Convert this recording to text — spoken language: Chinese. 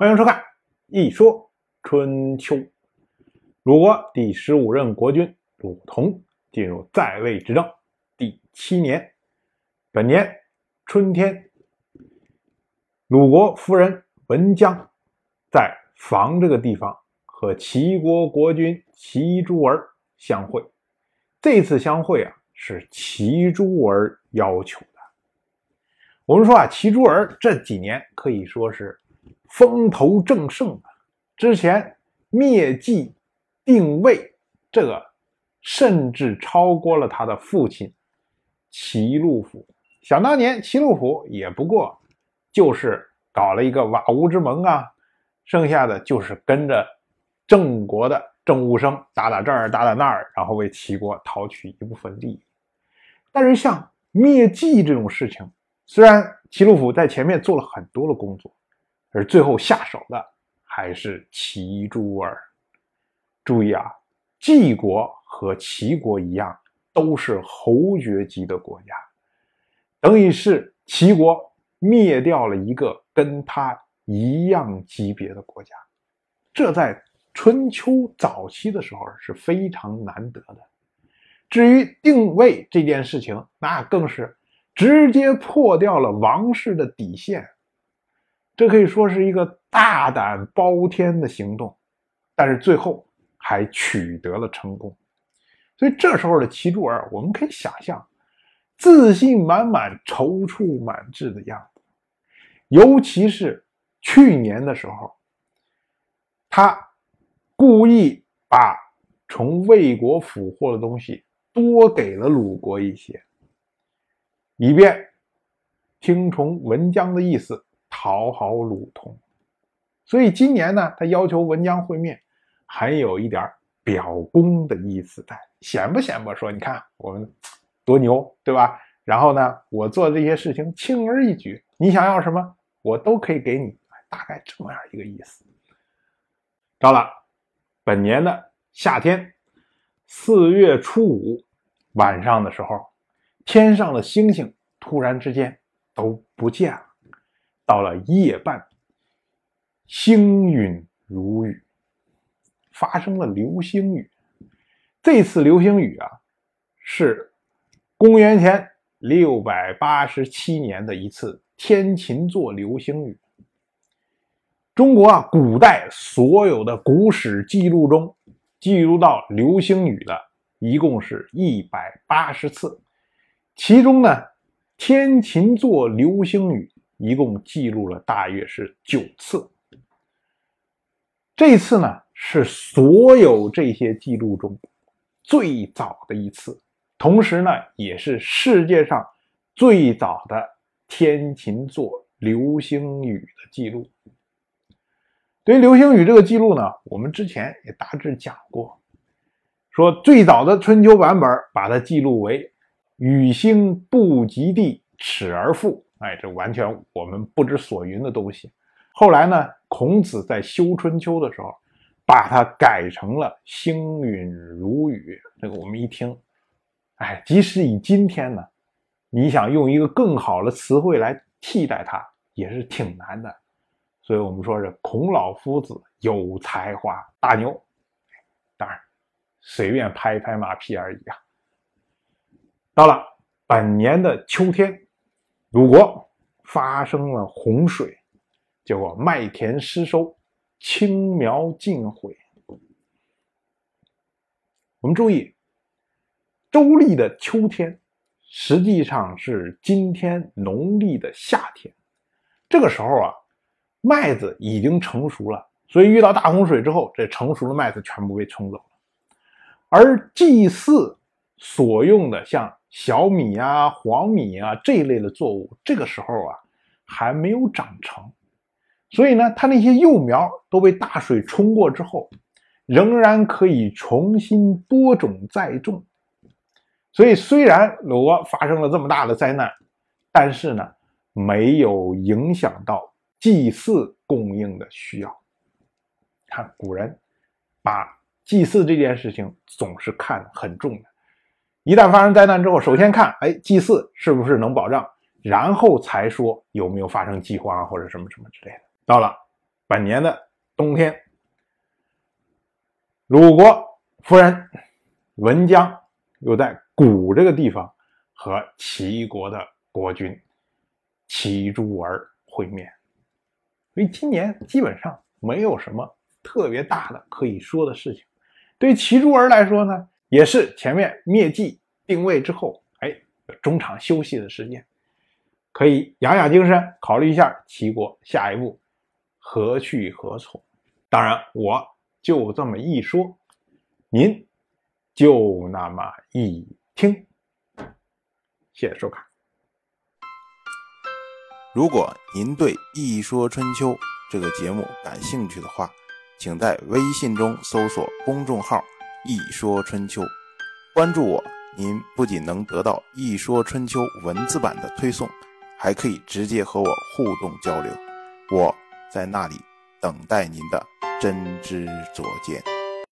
欢迎收看《一说春秋》。鲁国第十五任国君鲁同进入在位执政第七年，本年春天，鲁国夫人文姜在房这个地方和齐国国君齐诸儿相会。这次相会啊，是齐诸儿要求的。我们说啊，齐诸儿这几年可以说是。风头正盛啊！之前灭迹定位这个，甚至超过了他的父亲齐禄府。想当年，齐禄府也不过就是搞了一个瓦屋之盟啊，剩下的就是跟着郑国的郑务生打打这儿打打那儿，然后为齐国讨取一部分利益。但是像灭迹这种事情，虽然齐禄府在前面做了很多的工作。而最后下手的还是齐诸儿。注意啊，晋国和齐国一样，都是侯爵级的国家，等于是齐国灭掉了一个跟他一样级别的国家，这在春秋早期的时候是非常难得的。至于定位这件事情，那更是直接破掉了王室的底线。这可以说是一个大胆包天的行动，但是最后还取得了成功。所以这时候的齐柱儿，我们可以想象，自信满满、踌躇满志的样子。尤其是去年的时候，他故意把从魏国俘获的东西多给了鲁国一些，以便听从文姜的意思。讨好鲁通，所以今年呢，他要求文姜会面，还有一点表功的意思在，显不显不说，你看我们多牛，对吧？然后呢，我做这些事情轻而易举，你想要什么，我都可以给你，大概这么样一个意思。到了本年的夏天，四月初五晚上的时候，天上的星星突然之间都不见了。到了夜半，星陨如雨，发生了流星雨。这次流星雨啊，是公元前六百八十七年的一次天琴座流星雨。中国啊，古代所有的古史记录中，记录到流星雨的一共是一百八十次，其中呢，天琴座流星雨。一共记录了大约是九次，这次呢是所有这些记录中最早的一次，同时呢也是世界上最早的天琴座流星雨的记录。对于流星雨这个记录呢，我们之前也大致讲过，说最早的春秋版本把它记录为雨星不及地，尺而复。哎，这完全我们不知所云的东西。后来呢，孔子在修春秋的时候，把它改成了星陨如雨。这个我们一听，哎，即使以今天呢，你想用一个更好的词汇来替代它，也是挺难的。所以我们说是孔老夫子有才华，大牛。当然，随便拍一拍马屁而已啊。到了本年的秋天。鲁国发生了洪水，结果麦田失收，青苗尽毁。我们注意，周历的秋天实际上是今天农历的夏天。这个时候啊，麦子已经成熟了，所以遇到大洪水之后，这成熟的麦子全部被冲走了。而祭祀所用的像。小米啊、黄米啊这一类的作物，这个时候啊还没有长成，所以呢，它那些幼苗都被大水冲过之后，仍然可以重新播种再种。所以，虽然鲁国发生了这么大的灾难，但是呢，没有影响到祭祀供应的需要。看古人把祭祀这件事情总是看很重的。一旦发生灾难之后，首先看，哎，祭祀是不是能保障，然后才说有没有发生饥荒啊或者什么什么之类的。到了本年的冬天，鲁国夫人文姜又在谷这个地方和齐国的国君齐诸儿会面，所以今年基本上没有什么特别大的可以说的事情。对齐诸儿来说呢，也是前面灭迹定位之后，哎，中场休息的时间，可以养养精神，考虑一下齐国下一步何去何从。当然，我就这么一说，您就那么一听。谢谢收看。如果您对《一说春秋》这个节目感兴趣的话，请在微信中搜索公众号“一说春秋”，关注我。您不仅能得到《一说春秋》文字版的推送，还可以直接和我互动交流。我在那里等待您的真知灼见。